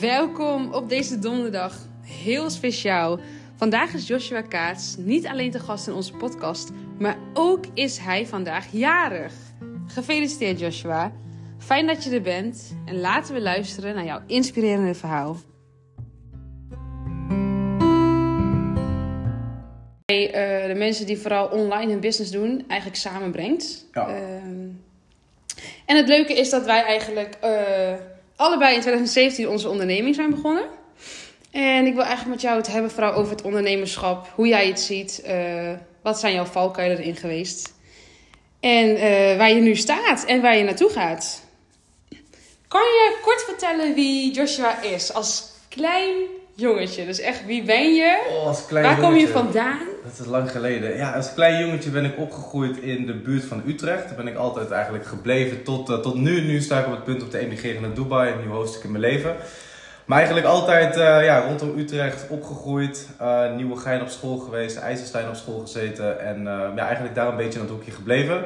Welkom op deze donderdag. Heel speciaal. Vandaag is Joshua Kaats niet alleen te gast in onze podcast, maar ook is hij vandaag jarig. Gefeliciteerd Joshua. Fijn dat je er bent en laten we luisteren naar jouw inspirerende verhaal. Eh, de mensen die vooral online hun business doen, eigenlijk samenbrengt. Ja. Ehm, en het leuke is dat wij eigenlijk eh, allebei in 2017 onze onderneming zijn begonnen. En ik wil eigenlijk met jou het hebben vooral over het ondernemerschap. Hoe jij het ziet. eh, wat zijn jouw valkuilen erin geweest. En eh, waar je nu staat en waar je naartoe gaat. Kan je kort vertellen wie Joshua is als klein jongetje? Dus echt, wie ben je? Oh, als klein waar kom je vandaan? Dat is lang geleden. Ja, als klein jongetje ben ik opgegroeid in de buurt van Utrecht. Daar ben ik altijd eigenlijk gebleven tot, eh, tot nu. Nu sta ik op het punt om te emigreren naar Dubai, een nieuw hoofdstuk in mijn leven. Maar eigenlijk altijd eh, ja, rondom Utrecht opgegroeid. Eh Nieuwe Gein op school geweest, IJzerstein op school gezeten. En ja, eigenlijk daar een beetje aan het hoekje gebleven.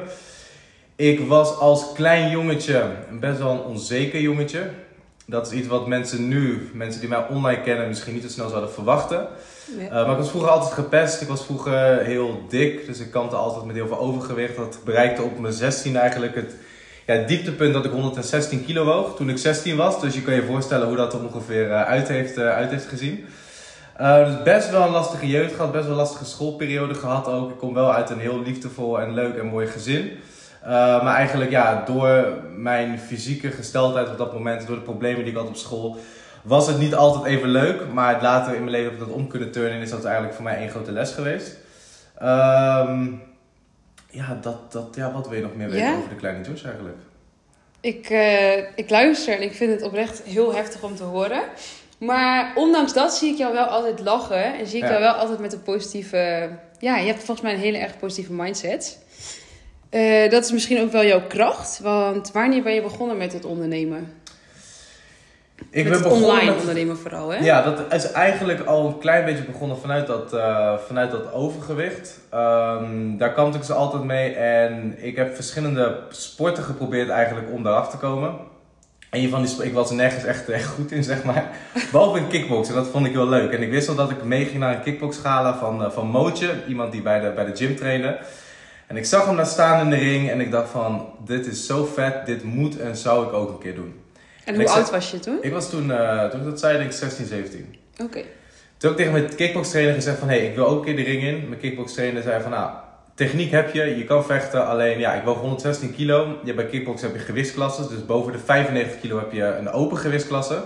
Ik was als klein jongetje best wel een onzeker jongetje. Dat is iets wat mensen nu, mensen die mij online kennen, misschien niet zo snel zouden verwachten. Uh, maar ik was vroeger altijd gepest. Ik was vroeger heel dik. Dus ik kampte altijd met heel veel overgewicht. Dat bereikte op mijn 16 eigenlijk het ja, dieptepunt dat ik 116 kilo woog toen ik 16 was. Dus je kan je voorstellen hoe dat er ongeveer eh, uit, heeft, eh, uit heeft gezien. Uh, dus best wel een lastige jeugd gehad. Best wel een lastige schoolperiode gehad ook. Ik kom wel uit een heel liefdevol en leuk en mooi gezin. Uh, maar eigenlijk ja, door mijn fysieke gesteldheid op dat moment, door de problemen die ik had op school, was het niet altijd even leuk. Maar later in mijn leven heb ik dat om kunnen turnen en is dat eigenlijk voor mij één grote les geweest. Ehm, ja, dat, dat, ja, wat wil je nog meer weten Ja? over de kleine Josh eigenlijk? Ik, eh, ik luister en ik vind het oprecht heel heftig om te horen. Maar ondanks dat zie ik jou wel altijd lachen. En zie ik Ja. jou wel altijd met een positieve... Ja, je hebt volgens mij een hele erg positieve mindset. Eh, dat is misschien ook wel jouw kracht. Want wanneer ben je begonnen met het ondernemen? Ik met het begonnen online met- ondernemen vooral, hè? Ja, dat is eigenlijk al een klein beetje begonnen vanuit dat, eh, vanuit dat overgewicht. Ehm, daar kampte ik ze altijd mee en ik heb verschillende sporten geprobeerd eigenlijk om daaraf te komen. Een van die ik was er nergens echt, echt goed in, zeg maar. Behalve in kickboksen, dat vond ik wel leuk. En ik wist al dat ik meeging naar een kickboxgala van, eh, van Mootje, iemand die bij de, bij de gym trainde. En ik zag hem daar staan in de ring en ik dacht van, dit is zo vet, dit moet en zou ik ook een keer doen. En hoe oud was je toen? Ik was toen, eh, toen ik dat zei, denk ik 16, 17. Oké. Toen heb ik tegen mijn kickbokstrainer gezegd van, hé, hey, ik wil ook een keer de ring in. Mijn kickbokstrainer zei van, nou, techniek heb je, je kan vechten, alleen ja, ik woog 116 kilo. Je hebt bij kickbox heb je gewichtsklassen, dus boven de 95 kilo heb je een open gewichtsklasse.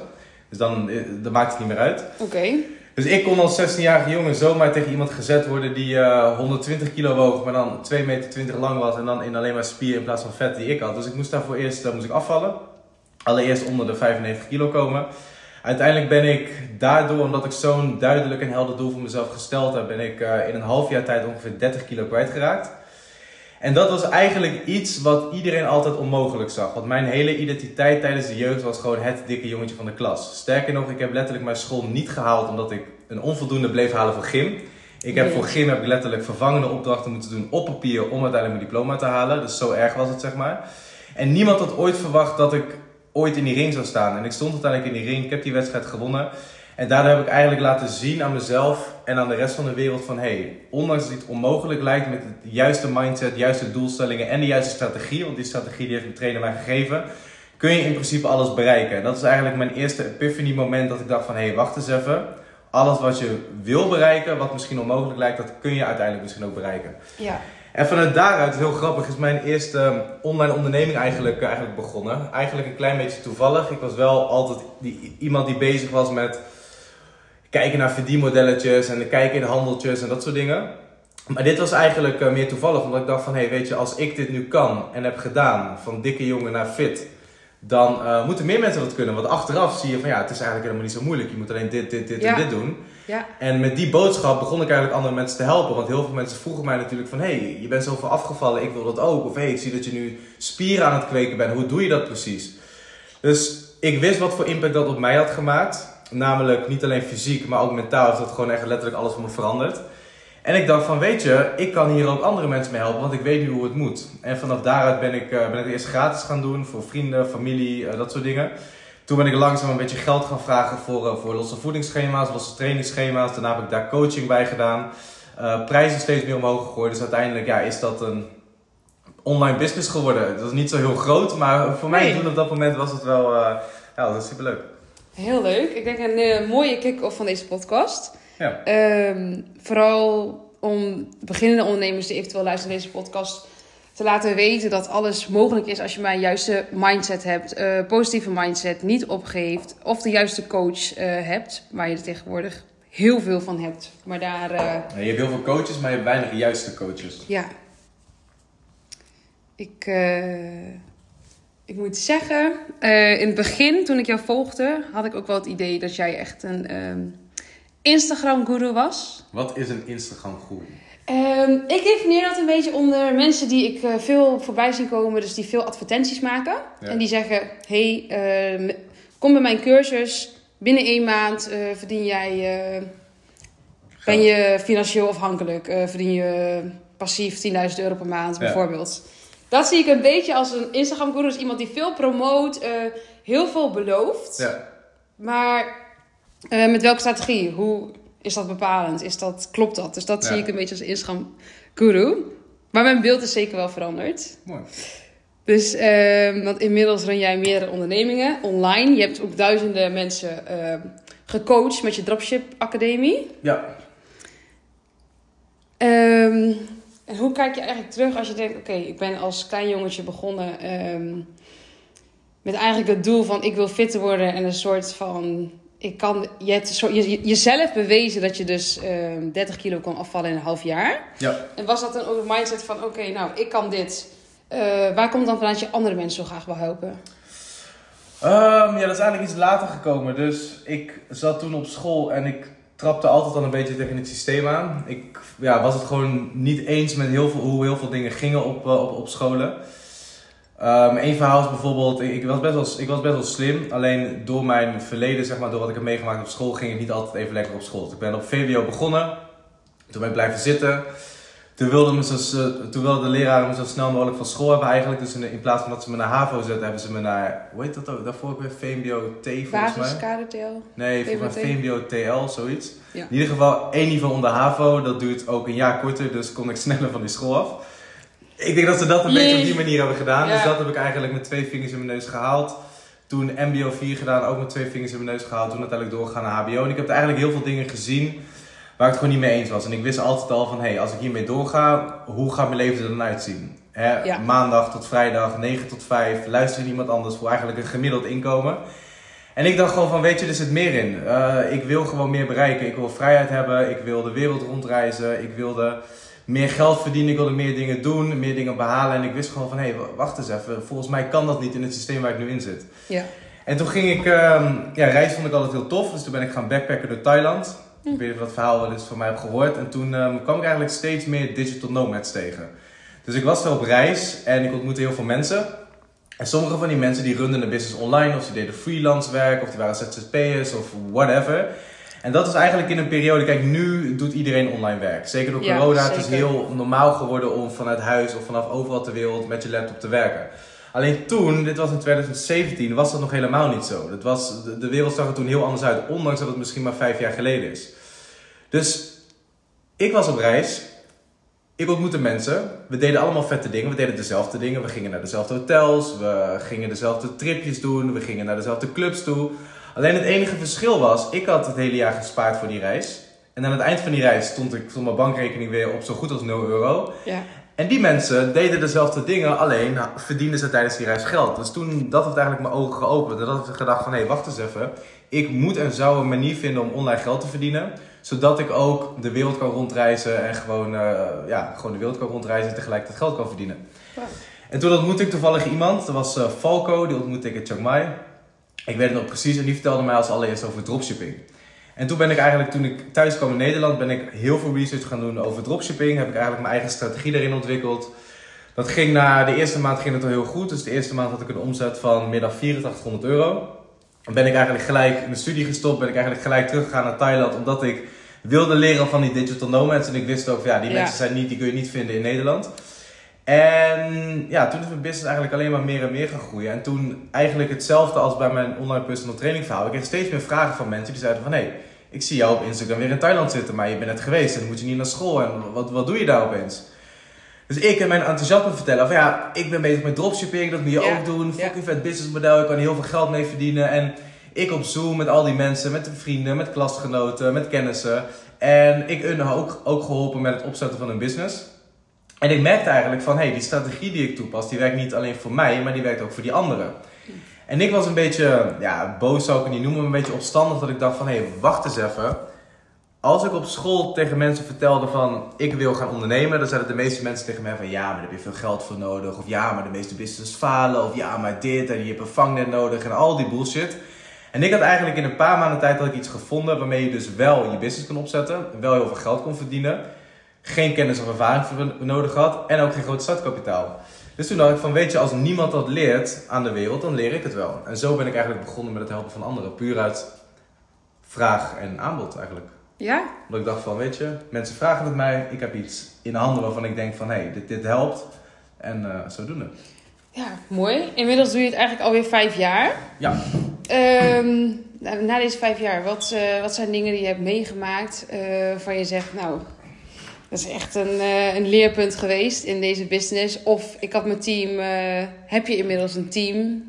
Dus dan, eh, dan maakt het niet meer uit. Oké. Dus ik kon als 16-jarige jongen zomaar tegen iemand gezet worden die eh, 120 kilo woog, maar dan 2,20 meter lang was en dan in alleen maar spier in plaats van vet die ik had. Dus ik moest daarvoor eerst eh, moest ik afvallen. Allereerst onder de 95 kilo komen. Uiteindelijk ben ik daardoor, omdat ik zo'n duidelijk en helder doel voor mezelf gesteld heb, ben ik eh, in een half jaar tijd ongeveer 30 kilo kwijtgeraakt. En dat was eigenlijk iets wat iedereen altijd onmogelijk zag. Want mijn hele identiteit tijdens de jeugd was gewoon het dikke jongetje van de klas. Sterker nog, ik heb letterlijk mijn school niet gehaald omdat ik een onvoldoende bleef halen voor gym. Ik heb voor gym heb ik letterlijk vervangende opdrachten moeten doen op papier om uiteindelijk mijn diploma te halen. Dus zo erg was het, zeg maar. En niemand had ooit verwacht dat ik ooit in die ring zou staan. En ik stond uiteindelijk in die ring, ik heb die wedstrijd gewonnen. En daardoor heb ik eigenlijk laten zien aan mezelf en aan de rest van de wereld van... hey, ondanks dat het onmogelijk lijkt met de juiste mindset, de juiste doelstellingen en de juiste strategie... want die strategie die heeft mijn trainer mij gegeven... kun je in principe alles bereiken. En dat is eigenlijk mijn eerste epiphany moment dat ik dacht van... hé, hey, wacht eens even. Alles wat je wil bereiken, wat misschien onmogelijk lijkt... dat kun je uiteindelijk misschien ook bereiken. Ja. En vanuit daaruit, heel grappig, is mijn eerste um, online onderneming eigenlijk, uh, eigenlijk begonnen. Eigenlijk een klein beetje toevallig. Ik was wel altijd die, iemand die bezig was met kijken naar verdienmodelletjes en kijken in handeltjes en dat soort dingen. Maar dit was eigenlijk uh, meer toevallig, omdat ik dacht van, hé, hey, weet je, als ik dit nu kan en heb gedaan, van dikke jongen naar fit, dan uh, moeten meer mensen dat kunnen. Want achteraf zie je van, ja, het is eigenlijk helemaal niet zo moeilijk. Je moet alleen dit, dit, dit Ja. en dit doen. Ja. En met die boodschap begon ik eigenlijk andere mensen te helpen. Want heel veel mensen vroegen mij natuurlijk van... Hé, hey, je bent zoveel afgevallen, ik wil dat ook. Of hé, hey, ik zie dat je nu spieren aan het kweken bent. Hoe doe je dat precies? Dus ik wist wat voor impact dat op mij had gemaakt. Namelijk niet alleen fysiek, maar ook mentaal heeft dat gewoon echt letterlijk alles voor me veranderd. En ik dacht van, weet je, ik kan hier ook andere mensen mee helpen, want ik weet nu hoe het moet. En vanaf daaruit ben ik, uh, ben ik eerst gratis gaan doen voor vrienden, familie, uh, dat soort dingen. Toen ben ik langzaam een beetje geld gaan vragen voor, eh, voor losse voedingsschema's, losse trainingsschema's. Daarna heb ik daar coaching bij gedaan. Uh, prijzen steeds meer omhoog gegooid. Dus uiteindelijk ja, is dat een online business geworden. Dat is niet zo heel groot, maar voor mij Nee. toen op dat moment was het wel uh, ja, dat was superleuk. Heel leuk. Ik denk een eh, mooie kick-off van deze podcast. Ja. Ehm, vooral om beginnende ondernemers die eventueel luisteren naar deze podcast te laten weten dat alles mogelijk is als je maar een juiste mindset hebt, eh, positieve mindset, niet opgeeft of de juiste coach eh, hebt, waar je er tegenwoordig heel veel van hebt. Maar daar, Ja, je hebt heel veel coaches, maar je hebt weinig juiste coaches. ja. Ik, ik moet zeggen, eh, in het begin toen ik jou volgde, had ik ook wel het idee dat jij echt een ehm, Instagram-guru was. Wat is een Instagram guru? Ehm, ik definieer dat een beetje onder mensen die ik eh, veel voorbij zie komen, dus die veel advertenties maken. Ja. En die zeggen: hey, ehm, kom bij mijn cursus. Binnen één maand eh, verdien jij, eh, ben je financieel afhankelijk. Eh, verdien je passief 10.000 euro per maand, Ja. bijvoorbeeld. Dat zie ik een beetje als een Instagram guru. Dus iemand die veel promoot, eh, heel veel belooft. Ja. Maar eh, met welke strategie? Hoe is dat bepalend? Is dat, klopt dat? Dus dat Ja. zie ik een beetje als Instagram guru. Maar mijn beeld is zeker wel veranderd. Mooi. Dus, eh, want inmiddels run jij meerdere ondernemingen online. Je hebt ook duizenden mensen eh, gecoacht met je Dropship Academie. Ja. Ehm, en hoe kijk je eigenlijk terug als je denkt: oké, ik ben als klein jongetje begonnen ehm, met eigenlijk het doel van ik wil fitter worden en een soort van. Ik kan, je hebt je, jezelf bewezen dat je dus ehm 30 kilo kan afvallen in een half jaar. Ja. En was dat dan ook een mindset van: oké, nou, ik kan dit. Eh, waar komt dan vanuit je andere mensen zo graag wil helpen? Ehm, ja, dat is eigenlijk iets later gekomen. Dus ik zat toen op school en ik trapte altijd al een beetje tegen het systeem aan. Ik ja, was het gewoon niet eens met heel veel, hoe heel veel dingen gingen op, eh, op, op scholen. Ehm Eén verhaal is bijvoorbeeld, ik, ik was best wel, ik was best wel slim. Alleen door mijn verleden, zeg maar, door wat ik heb meegemaakt op school, ging het niet altijd even lekker op school. Dus ik ben op VWO begonnen. Toen ben ik blijven zitten. Toen wilde, me zo, toen wilde de leraren me zo snel mogelijk van school hebben eigenlijk. Dus in, in plaats van dat ze me naar HAVO zetten, hebben ze me naar, hoe heet dat ook? Daarvoor ook weer VMBO-T volgens Basis, mij. KDTL. Nee, volgens mij VMBO-T. VMBO-TL, zoiets. Ja. In ieder geval één niveau onder HAVO. Dat duurt ook een jaar korter, dus kon ik sneller van die school af. Ik denk dat ze dat een Jee. beetje op die manier hebben gedaan. Ja. Dus dat heb ik eigenlijk met twee vingers in mijn neus gehaald. Toen MBO 4 gedaan, ook met twee vingers in mijn neus gehaald. Toen uiteindelijk doorgegaan naar HBO. En ik heb eigenlijk heel veel dingen gezien waar ik het gewoon niet mee eens was. En ik wist altijd al van, hé, hey, als ik hiermee doorga, hoe gaat mijn leven er dan uitzien? Hè, Ja. Maandag tot vrijdag, 9 tot 5, luister niemand anders voor eigenlijk een gemiddeld inkomen. En ik dacht gewoon van, weet je, er zit meer in. Eh, ik wil gewoon meer bereiken. Ik wil vrijheid hebben. Ik wil de wereld rondreizen. Ik wilde meer geld verdienen. Ik wilde meer dingen doen, meer dingen behalen. En ik wist gewoon van, hé, hey, wacht eens even. Volgens mij kan dat niet in het systeem waar ik nu in zit. Ja. En toen ging ik, ehm, ja, reizen vond ik altijd heel tof. Dus toen ben ik gaan backpacken door Thailand. Ik weet niet of dat verhaal wel eens van mij hebt gehoord. En toen ehm, kwam ik eigenlijk steeds meer digital nomads tegen. Dus ik was daar op reis en ik ontmoette heel veel mensen. En sommige van die mensen die runden een business online, of ze deden freelance werk, of die waren ZZP'ers of whatever. En dat is eigenlijk in een periode, kijk, nu doet iedereen online werk. Zeker door Ja, corona. Het is zeker. heel normaal geworden om vanuit huis of vanaf overal ter wereld met je laptop te werken. Alleen toen, dit was in 2017, was dat nog helemaal niet zo. Dat was, de wereld zag er toen heel anders uit, ondanks dat het misschien maar vijf jaar geleden is. Dus ik was op reis. Ik ontmoette mensen. We deden allemaal vette dingen. We deden dezelfde dingen. We gingen naar dezelfde hotels. We gingen dezelfde tripjes doen. We gingen naar dezelfde clubs toe. Alleen het enige verschil was, ik had het hele jaar gespaard voor die reis. En aan het eind van die reis stond, ik, stond mijn bankrekening weer op zo goed als 0 euro. Ja. En die mensen deden dezelfde dingen, alleen verdienden ze tijdens die reis geld. Dus toen, dat heeft eigenlijk mijn ogen geopend. En dat heb ik gedacht van, hé, wacht eens even. Ik moet en zou een manier vinden om online geld te verdienen. Zodat ik ook de wereld kan rondreizen en gewoon, eh, ja, gewoon de wereld kan rondreizen en tegelijkertijd geld kan verdienen. En toen ontmoette ik toevallig iemand, dat was eh, Falco, die ontmoette ik in Chiang Mai. Ik weet het nog precies en die vertelde mij als allereerst over dropshipping. En toen ben ik eigenlijk, toen ik thuis kwam in Nederland, ben ik heel veel research gaan doen over dropshipping. Heb ik eigenlijk mijn eigen strategie daarin ontwikkeld. Dat ging na de eerste maand ging het al heel goed. Dus de eerste maand had ik een omzet van meer dan 8400 euro. Dan ben ik eigenlijk gelijk in de studie gestopt. Ben ik eigenlijk gelijk teruggegaan naar Thailand. Omdat ik wilde leren van die digital nomads. En ik wist ook, van, ja, die Ja. mensen zijn niet, die kun je niet vinden in Nederland. En ja, toen is mijn business eigenlijk alleen maar meer en meer gaan groeien. En toen eigenlijk hetzelfde als bij mijn online personal training verhaal. Ik kreeg steeds meer vragen van mensen die zeiden van... Hé, hey, ik zie jou op Instagram weer in Thailand zitten, maar je bent net geweest en dan moet je niet naar school. En wat, wat doe je daar opeens? Dus ik heb mijn enthousiasme vertellen van ja, ik ben bezig met dropshipping, dat moet je Ja, ook doen. ja. Fucking vet businessmodel, ik kan heel veel geld mee verdienen. En ik op Zoom met al die mensen, met de vrienden, met klasgenoten, met kennissen. En ik hun ook, ook geholpen met het opzetten van een business. En ik merkte eigenlijk van, hé, hey, die strategie die ik toepas, die werkt niet alleen voor mij, maar die werkt ook voor die anderen. En ik was een beetje, ja, boos zou ik het niet noemen, een beetje opstandig dat ik dacht van, hé, hey, wacht eens even. Als ik op school tegen mensen vertelde van, ik wil gaan ondernemen, dan zeiden de meeste mensen tegen mij van, ja, maar daar heb je veel geld voor nodig. Of ja, maar de meeste business falen. Of ja, maar dit en je hebt een vangnet nodig en al die bullshit. En ik had eigenlijk in een paar maanden tijd had ik iets gevonden waarmee je dus wel je business kon opzetten, wel heel veel geld kon verdienen, geen kennis of ervaring voor nodig had en ook geen groot startkapitaal. Dus toen dacht ik van, weet je, als niemand dat leert aan de wereld, dan leer ik het wel. En zo ben ik eigenlijk begonnen met het helpen van anderen, puur uit vraag en aanbod eigenlijk. Ja? Omdat ik dacht van, weet je, mensen vragen het mij, ik heb iets in de handen waarvan ik denk van, hé, hey, dit, dit helpt. En eh zodoende. Ja, mooi. Inmiddels doe je het eigenlijk alweer vijf jaar. Ja. Ehm, na, na deze vijf jaar, wat, eh, wat zijn dingen die je hebt meegemaakt eh, waarvan je zegt, nou, dat is echt een, eh, een leerpunt geweest in deze business? Of ik had mijn team, heb je inmiddels een team?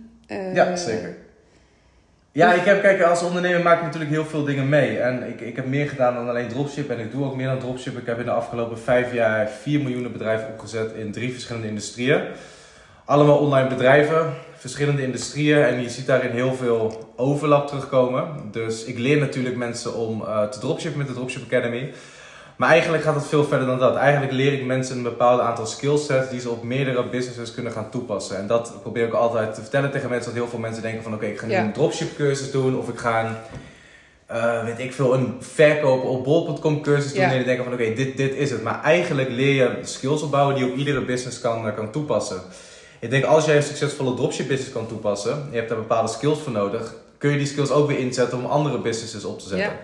Ja, zeker. Ja, ik heb, kijk, als ondernemer maak ik natuurlijk heel veel dingen mee. En ik, ik heb meer gedaan dan alleen dropship. En ik doe ook meer dan dropship. Ik heb in de afgelopen vijf jaar 4 miljoen bedrijven opgezet in drie verschillende industrieën. Allemaal online bedrijven, verschillende industrieën. En je ziet daarin heel veel overlap terugkomen. Dus ik leer natuurlijk mensen om eh, te dropshippen met de Dropship Academy. Maar eigenlijk gaat het veel verder dan dat. Eigenlijk leer ik mensen een bepaald aantal skillsets die ze op meerdere businesses kunnen gaan toepassen. En dat probeer ik altijd te vertellen tegen mensen. Dat heel veel mensen denken van oké, ik ga nu Ja. een dropship cursus doen. Of ik ga een, eh, weet ik veel, een verkopen op bol.com cursus doen. Ja. En die denken van oké, dit, dit is het. Maar eigenlijk leer je skills opbouwen die je op iedere business kan, eh, kan toepassen. Ik denk als jij een succesvolle dropship business kan toepassen. Je hebt daar bepaalde skills voor nodig. Kun je die skills ook weer inzetten om andere businesses op te zetten. Ja.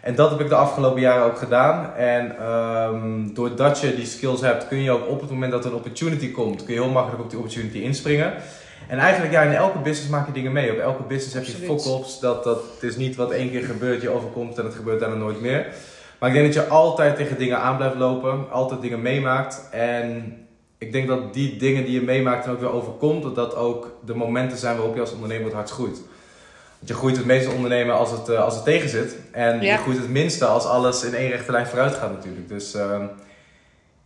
En dat heb ik de afgelopen jaren ook gedaan. En ehm, doordat je die skills hebt, kun je ook op het moment dat er een opportunity komt, kun je heel makkelijk op die opportunity inspringen. En eigenlijk, ja, in elke business maak je dingen mee. Op elke business heb je fuck-ups. Dat, dat het is niet wat één keer gebeurt, je overkomt en het gebeurt daarna nooit meer. Maar ik denk dat je altijd tegen dingen aan blijft lopen, altijd dingen meemaakt. En ik denk dat die dingen die je meemaakt en ook weer overkomt, dat dat ook de momenten zijn waarop je als ondernemer het hardst groeit. Want je groeit het meeste ondernemen als het, eh, als het tegen zit. En Ja. je groeit het minste als alles in één rechte lijn vooruit gaat natuurlijk. Dus ehm,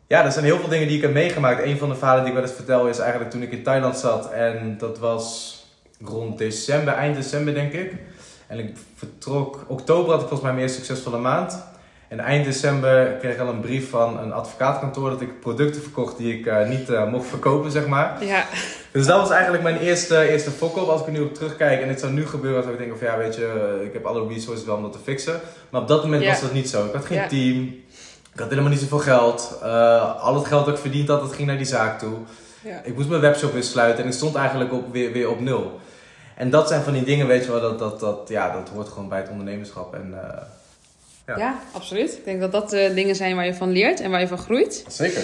ja, er zijn heel veel dingen die ik heb meegemaakt. Een van de verhalen die ik wel eens vertel is eigenlijk toen ik in Thailand zat. En dat was rond december, eind december denk ik. En ik vertrok, oktober had ik volgens mij mijn eerste succesvolle maand. En eind december kreeg ik al een brief van een advocaatkantoor dat ik producten verkocht die ik eh, niet eh, mocht verkopen, zeg maar. Ja, Dus dat was eigenlijk mijn eerste, eerste fok-op. Als ik er nu op terugkijk en het zou nu gebeuren, zou ik denken van ja, weet je, eh, ik heb alle resources wel om dat te fixen. Maar op dat moment Ja. was dat niet zo. Ik had geen Ja. team, ik had helemaal niet zoveel geld. Al het geld dat ik verdiend had, dat ging naar die zaak toe. ja. Ik moest mijn webshop weer sluiten en ik stond eigenlijk op, weer, weer op nul. En dat zijn van die dingen, weet je wel, dat, dat, dat, ja, dat hoort gewoon bij het ondernemerschap. En, Ja. ja. absoluut. Ik denk dat dat de dingen zijn waar je van leert en waar je van groeit. Zeker.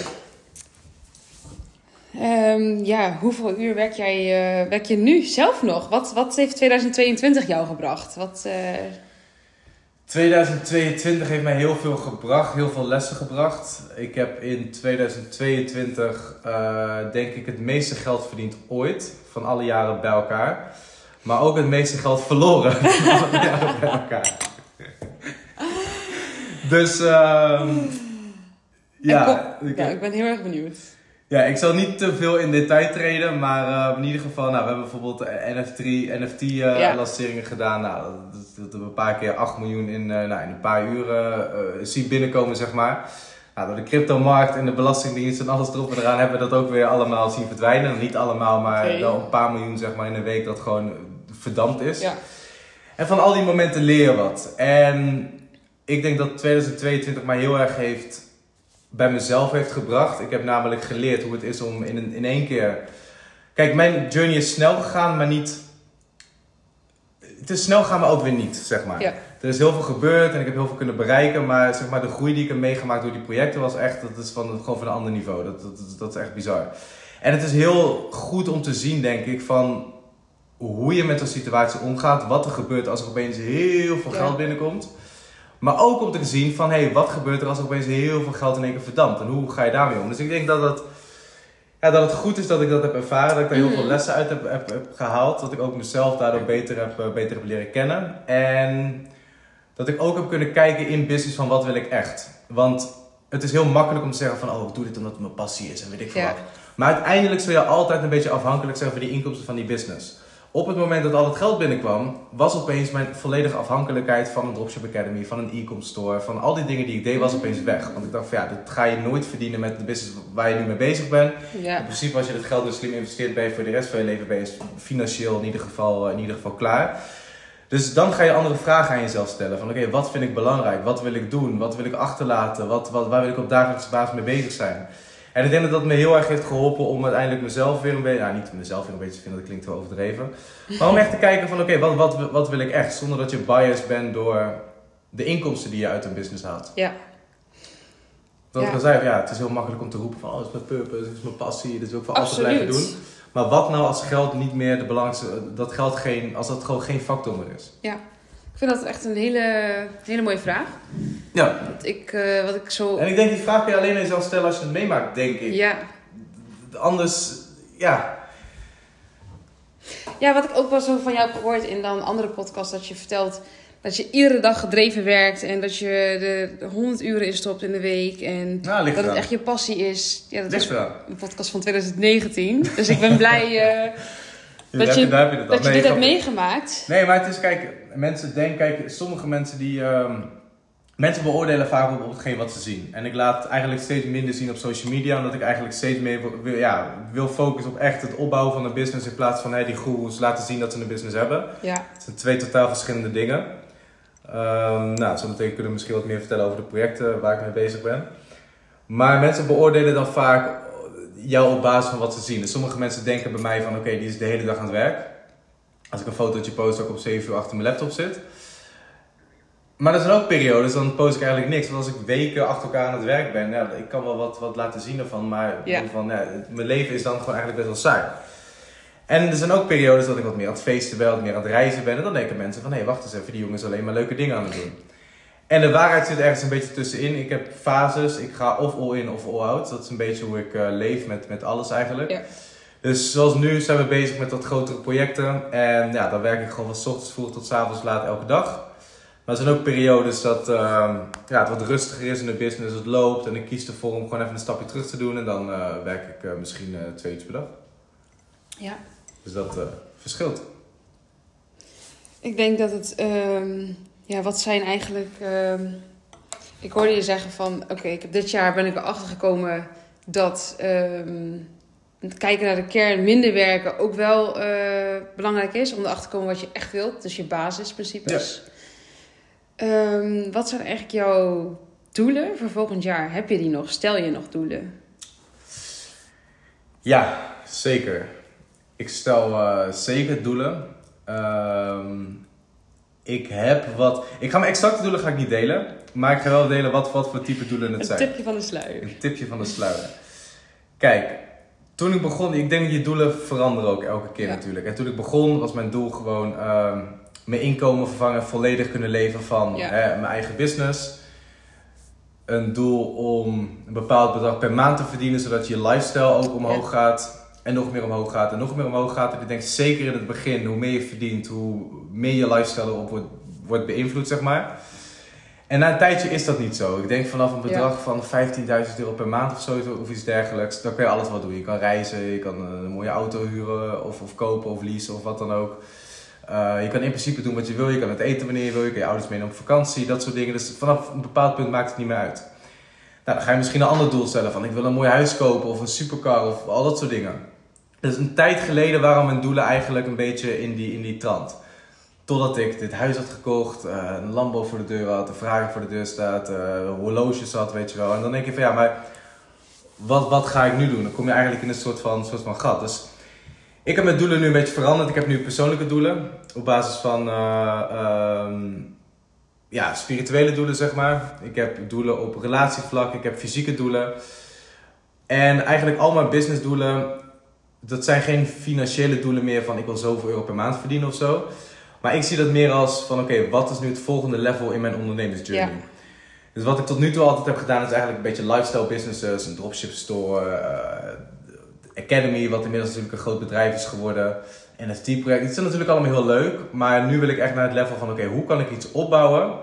Ehm, ja, hoeveel uur werk, jij, eh, werk je nu zelf nog? Wat, wat heeft 2022 jou gebracht? Wat, eh, 2022 heeft mij heel veel gebracht, heel veel lessen gebracht. Ik heb in 2022 eh, denk ik het meeste geld verdiend ooit, van alle jaren bij elkaar. Maar ook het meeste geld verloren van alle jaren bij elkaar. Dus ehm, ja, ik, ja, ik ben heel erg benieuwd. ja, ik zal niet te veel in detail treden, maar eh, in ieder geval, nou, we hebben bijvoorbeeld NFT, NFT eh, Ja. lanceringen gedaan. Nou, dat, dat, we een paar keer 8 miljoen in, eh, nou, in een paar uur eh, zien binnenkomen, zeg maar. Nou, door de cryptomarkt en de belastingdienst en alles erop en eraan hebben we dat ook weer allemaal zien verdwijnen. Niet allemaal, maar wel een paar miljoen zeg maar, in een week dat gewoon verdampt is. Ja. En van al die momenten leer je wat. En ik denk dat 2022 mij heel erg heeft bij mezelf heeft gebracht. Ik heb namelijk geleerd hoe het is om in, een, in één keer. Kijk, mijn journey is snel gegaan, maar niet. Het is snel gaan, maar ook weer niet, zeg maar. Ja. er is heel veel gebeurd en ik heb heel veel kunnen bereiken. Maar, zeg maar de groei die ik heb meegemaakt door die projecten was echt, dat is van, gewoon van een ander niveau. Dat, dat, dat, is echt bizar. En het is heel goed om te zien, denk ik, van hoe je met een situatie omgaat. Wat er gebeurt als er opeens heel veel Ja. geld binnenkomt. Maar ook om te zien van, hé, hey, wat gebeurt er als er opeens heel veel geld in één keer verdampt? En hoe ga je daarmee om? Dus ik denk dat het, ja, dat het goed is dat ik dat heb ervaren. Dat ik daar heel Mhm. veel lessen uit heb, heb, heb gehaald. Dat ik ook mezelf daardoor beter heb, eh, beter heb leren kennen. En dat ik ook heb kunnen kijken in business van wat wil ik echt. Want het is heel makkelijk om te zeggen van, oh, ik doe dit omdat het mijn passie is en weet ik veel Ja. wat. Maar uiteindelijk zul je altijd een beetje afhankelijk zijn van die inkomsten van die business. Op het moment dat al het geld binnenkwam, was opeens mijn volledige afhankelijkheid van een Dropship Academy, van een e-com store, van al die dingen die ik deed, was opeens weg. Want ik dacht van ja, dat ga je nooit verdienen met de business waar je nu mee bezig bent. Ja. In principe, als je het geld dus slim investeert, ben je voor de rest van je leven ben je financieel in ieder geval, in ieder geval klaar. Dus dan ga je andere vragen aan jezelf stellen. Van oké, wat vind ik belangrijk? Wat wil ik doen? Wat wil ik achterlaten? Wat, wat, waar wil ik op dagelijkse basis mee bezig zijn? En ik denk dat dat me heel erg heeft geholpen om uiteindelijk mezelf weer een beetje... Nou, niet mezelf weer een beetje te vinden, dat klinkt wel overdreven. Maar om echt te kijken van oké, wat, wat, wat wil ik echt? Zonder dat je biased bent door de inkomsten die je uit een business haalt. Ja. Dat Ja. ik al zei, ja, het is heel makkelijk om te roepen van... Oh, dit is mijn purpose, dit is mijn passie, dit wil ik voor altijd blijven doen. Maar wat nou als geld niet meer de belangrijkste... Dat geld geen, als dat gewoon geen factor meer is? Ik vind dat echt een hele, hele mooie vraag. Ja. Want ik, eh, wat ik zo... En ik denk die vraag kun je alleen jezelf stellen als je het meemaakt, denk ik. Ja. Anders, ja. ja, wat ik ook wel zo van jou heb gehoord in dan andere podcast, dat je vertelt dat je iedere dag gedreven werkt en dat je er 100 uren in stopt in de week en Nou, ligt dat het echt je passie is. Ja, dat Ligt is eraan. een podcast van 2019, dus ik ben blij eh, Heb je- daar heb je dat je Nee, dit hebt meegemaakt. Nee, maar het is, kijk, mensen denken, kijk, sommige mensen die, ehm, mensen beoordelen vaak op, op hetgeen wat ze zien. En ik laat eigenlijk steeds minder zien op social media, omdat ik eigenlijk steeds meer wil, ja, wil focussen op echt het opbouwen van een business in plaats van hey, die goeroes laten zien dat ze een business hebben. Ja, Het zijn twee totaal verschillende dingen. Ehm nou, zometeen kunnen we misschien wat meer vertellen over de projecten waar ik mee bezig ben. Maar mensen beoordelen dan vaak jou op basis van wat ze zien. Dus sommige mensen denken bij mij van oké, die is de hele dag aan het werk. Als ik een fotootje post, dat ik om 7 uur achter mijn laptop zit. Maar er zijn ook periodes, dan post ik eigenlijk niks. Want als ik weken achter elkaar aan het werk ben, ja, ik kan wel wat, wat laten zien ervan. Maar Ja. van, ja, mijn leven is dan gewoon eigenlijk best wel saai. En er zijn ook periodes dat ik wat meer aan het feesten ben, wat meer aan het reizen ben. En dan denken mensen van, hé, wacht eens even, die jongen is alleen maar leuke dingen aan het doen. En de waarheid zit ergens een beetje tussenin. Ik heb fases, ik ga of all in of all out. Dat is een beetje hoe ik eh, leef met, met alles eigenlijk. Ja. Dus zoals nu zijn we bezig met wat grotere projecten. En ja, dan werk ik gewoon van 's ochtends vroeg tot 's avonds laat elke dag. Maar er zijn ook periodes dat ehm, ja, het wat rustiger is in de business, het loopt. En ik kies ervoor om gewoon even een stapje terug te doen. En dan eh, werk ik eh, misschien eh, twee uur per dag. ja. Dus dat eh, verschilt. Ik denk dat het, ehm, ja, wat zijn eigenlijk, ehm, ik hoorde je zeggen van, oké, ik heb dit jaar ben ik erachter gekomen dat ehm, kijken naar de kern, minder werken ook wel eh, belangrijk is om erachter te komen wat je echt wilt, dus je basisprincipes. Ehm, wat zijn eigenlijk jouw doelen voor volgend jaar? Heb je die nog? Stel je nog doelen? Ja, zeker. Ik stel eh, zeker doelen. Ehm, ik heb wat. Ik ga mijn exacte doelen ga ik niet delen. Maar ik ga wel delen wat, wat voor type doelen het Een zijn. tipje van de sluier. Een tipje van de sluier. Kijk, toen ik begon, ik denk dat je doelen veranderen ook elke keer Ja. natuurlijk. En toen ik begon was mijn doel gewoon ehm, mijn inkomen vervangen, volledig kunnen leven van Ja. hè, mijn eigen business. Een doel om een bepaald bedrag per maand te verdienen, zodat je lifestyle ook omhoog gaat. En nog meer omhoog gaat en nog meer omhoog gaat. En ik denk zeker in het begin, hoe meer je verdient, hoe meer je lifestyle erop wordt, wordt beïnvloed, zeg maar. En na een tijdje is dat niet zo. Ik denk vanaf een bedrag van 15.000 euro per maand of zo, of iets dergelijks, dan kan je alles wat doen. Je kan reizen, je kan een mooie auto huren, of, of kopen, of leasen, of wat dan ook. Uh, je kan in principe doen wat je wil. Je kan het eten wanneer je wil. Je kan je ouders meenemen op vakantie, dat soort dingen. Dus vanaf een bepaald punt maakt het niet meer uit. Nou, dan ga je misschien een ander doel stellen. Van ik wil een mooi huis kopen of een supercar of al dat soort dingen. Dus een tijd geleden waren mijn doelen eigenlijk een beetje in die, in die trant. Totdat ik dit huis had gekocht, uh, een Lambo voor de deur had, een Ferrari voor de deur staat, uh, horloges had, weet je wel. En dan denk je van ja, maar wat, wat ga ik nu doen? Dan kom je eigenlijk in een soort van, soort van gat. Dus ik heb mijn doelen nu een beetje veranderd. Ik heb nu persoonlijke doelen. Op basis van uh, um, ja, spirituele doelen, zeg maar. Ik heb doelen op relatievlak, ik heb fysieke doelen. En eigenlijk al mijn businessdoelen, dat zijn geen financiële doelen meer van ik wil zoveel euro per maand verdienen of zo. Maar ik zie dat meer als van oké, wat is nu het volgende level in mijn ondernemersjourney? Ja. Dus wat ik tot nu toe altijd heb gedaan is eigenlijk een beetje lifestyle businesses, een dropship store, eh, Academy, wat inmiddels natuurlijk een groot bedrijf is geworden. NFT-project. Het is natuurlijk allemaal heel leuk, maar nu wil ik echt naar het level van oké, hoe kan ik iets opbouwen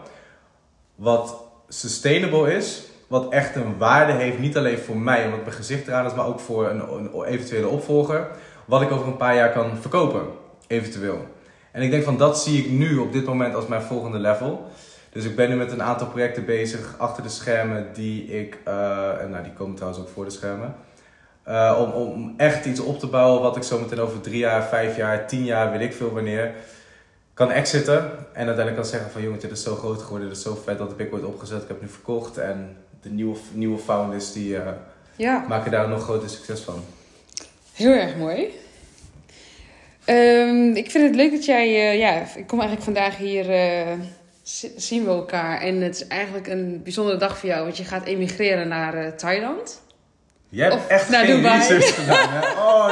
wat sustainable is, wat echt een waarde heeft, niet alleen voor mij, omdat mijn gezicht eraan is, maar ook voor een, een eventuele opvolger, wat ik over een paar jaar kan verkopen, eventueel. En ik denk van dat zie ik nu op dit moment als mijn volgende level. Dus ik ben nu met een aantal projecten bezig achter de schermen die ik, eh, en nou die komen trouwens ook voor de schermen. Uh, om, om echt iets op te bouwen wat ik zo meteen over drie jaar, vijf jaar, tien jaar, weet ik veel wanneer, kan exiten. En uiteindelijk kan zeggen van jongen, dit is zo groot geworden, dit is zo vet dat heb ik ooit opgezet, ik heb nu verkocht. En de nieuwe, nieuwe founders die uh, Ja, maken daar nog groter succes van. heel erg mooi. Ehm, ik vind het leuk dat jij, eh, ja, ik kom eigenlijk vandaag hier, eh, zi- zien we elkaar. En het is eigenlijk een bijzondere dag voor jou, want je gaat emigreren naar eh, Thailand. Jij hebt Of echt naar geen Dubai. research gedaan, hè? Oh.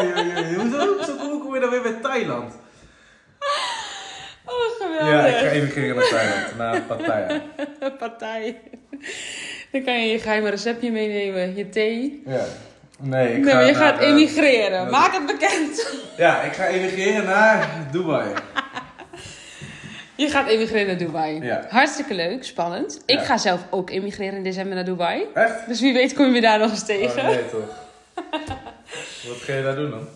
Hoezo, hoezo hoe kom je dan weer bij Thailand? Oh, geweldig. Ja, ik ga emigreren naar Thailand, naar Pattaya. Partij. Dan kan je je geheime receptje meenemen, je thee. Ja. Nee, ik nee, ga maar je naar, gaat eh, emigreren. Maak het bekend. Ja, ik ga emigreren naar Dubai. Je gaat emigreren naar Dubai. Ja. Hartstikke leuk, spannend. Ik Ja. ga zelf ook emigreren in december naar Dubai. Echt? Dus wie weet kom je me daar nog eens tegen. Oh, nee toch. Wat ga je daar doen dan?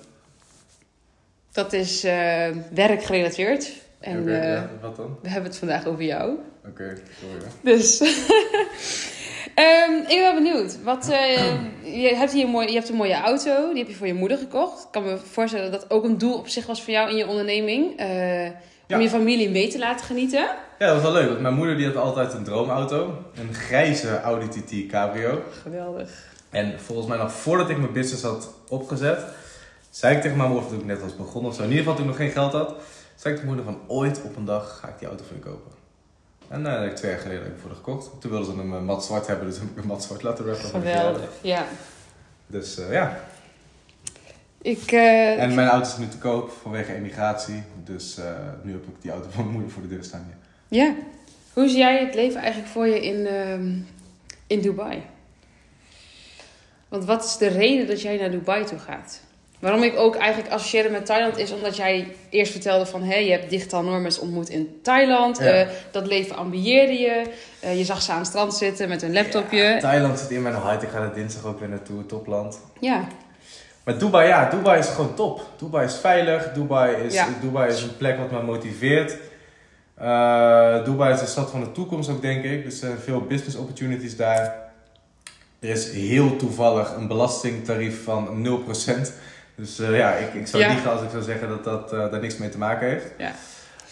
Dat is eh, werkgerelateerd. En eh, ja, wat dan? we hebben het vandaag over jou. Oké, sorry. Dus. Ehm, ik ben wel benieuwd. Wat, eh, je, hebt hier een mooie, je hebt een mooie auto. Die heb je voor je moeder gekocht. Ik kan me voorstellen dat dat ook een doel op zich was voor jou in je onderneming. eh, Ja. Om je familie mee te laten genieten. Ja, dat was wel leuk. Want mijn moeder die had altijd een droomauto. Een grijze Audi TT Cabrio. Geweldig. En volgens mij nog voordat ik mijn business had opgezet, zei ik tegen mijn moeder, toen ik net was begonnen of zo, in ieder geval toen ik nog geen geld had, zei ik tegen mijn moeder van ooit op een dag ga ik die auto voor je kopen. En eh, twee jaar geleden heb ik voor gekocht. Toen wilden ze hem eh, mat zwart hebben, dus heb ik hem mat zwart laten rappen. Geweldig. Ja. Dus eh, ja. Ik, En mijn auto is nu te koop vanwege emigratie. Dus nu heb ik die auto van mijn moeder voor de deur staan. Ja. Ja. Hoe zie jij het leven eigenlijk voor je in, ehm, in Dubai? Want wat is de reden dat jij naar Dubai toe gaat? Waarom ik ook eigenlijk associeerde met Thailand is omdat jij eerst vertelde van... Hé, je hebt Digital Normus ontmoet in Thailand. Ja. eh, dat leven ambieerde je. Eh, je zag ze aan het strand zitten met een laptopje. Ja, Ja. Thailand zit in mijn hart. Ik ga er dinsdag ook weer naartoe, topland. Maar Dubai, ja, Dubai is gewoon top. Dubai is veilig. Dubai is, Ja. Dubai is een plek wat me motiveert. Eh, Dubai is de stad van de toekomst ook, denk ik. Dus er zijn veel business opportunities daar. Er is heel toevallig een belastingtarief van 0%. Dus eh, ja, ik, ik zou Ja. liegen als ik zou zeggen dat dat eh, daar niks mee te maken heeft. Ja.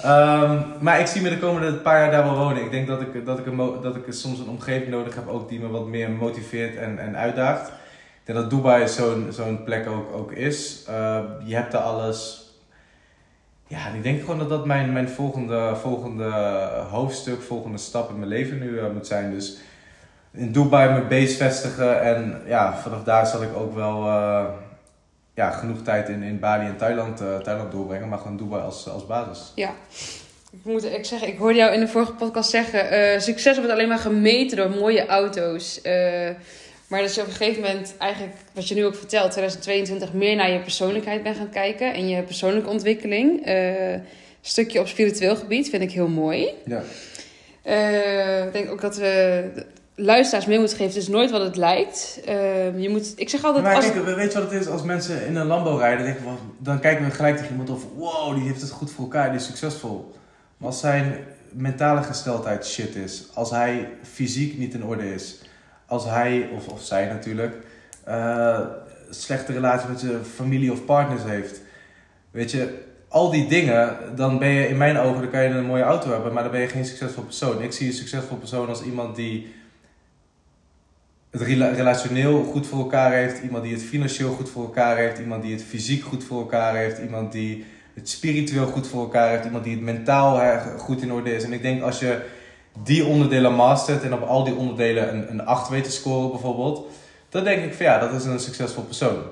Ehm, maar ik zie me de komende paar jaar daar wel wonen. Ik denk dat ik, dat ik, een, dat ik soms een omgeving nodig heb ook die me wat meer motiveert en, en uitdaagt. Ik denk dat Dubai zo'n zo'n plek ook, ook is. Eh, je hebt daar alles. Ja, en ik denk gewoon dat dat mijn, mijn volgende, volgende hoofdstuk, volgende stap in mijn leven nu moet zijn. Dus in Dubai mijn base vestigen en ja, vanaf daar zal ik ook wel ja, genoeg tijd in, in Bali en Thailand, eh, Thailand doorbrengen, maar gewoon Dubai als, als basis. Ik moet ik zeggen, ik hoorde jou in de vorige podcast zeggen... eh, succes wordt alleen maar gemeten door mooie auto's. Eh, maar dat je op een gegeven moment eigenlijk, wat je nu ook vertelt... 2022 meer naar je persoonlijkheid bent gaan kijken... en je persoonlijke ontwikkeling. Stukje op spiritueel gebied vind ik heel mooi. Ja. Ik denk ook dat we luisteraars mee moeten geven... het is nooit wat het lijkt. Eh, je moet, ik zeg altijd... Maar als, kijk, weet je wat het is? Als mensen in een Lambo rijden, denken dan kijken we gelijk tegen iemand of wow, die heeft het goed voor elkaar, die is succesvol. Maar als zijn mentale gesteldheid shit is, als hij fysiek niet in orde is, als hij, of, of zij natuurlijk, eh, slechte relatie met zijn familie of partners heeft, weet je, al die dingen, dan ben je in mijn ogen, dan kan je een mooie auto hebben, maar dan ben je geen succesvol persoon. Ik zie een succesvol persoon als iemand die het rela- relationeel goed voor elkaar heeft, iemand die het financieel goed voor elkaar heeft, iemand die het fysiek goed voor elkaar heeft, iemand die het spiritueel goed voor elkaar heeft, iemand die het mentaal goed in orde is. En ik denk als je die onderdelen mastert en op al die onderdelen een, een 8 weet te scoren bijvoorbeeld. Dan denk ik van ja, dat is een succesvol persoon.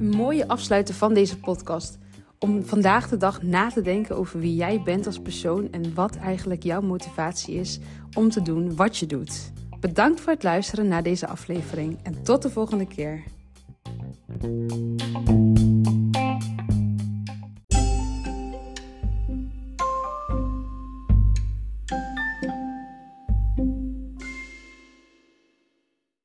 Mooie afsluiter van deze podcast. Om vandaag de dag na te denken over wie jij bent als persoon en wat eigenlijk jouw motivatie is om te doen wat je doet. Bedankt voor het luisteren naar deze aflevering en tot de volgende keer.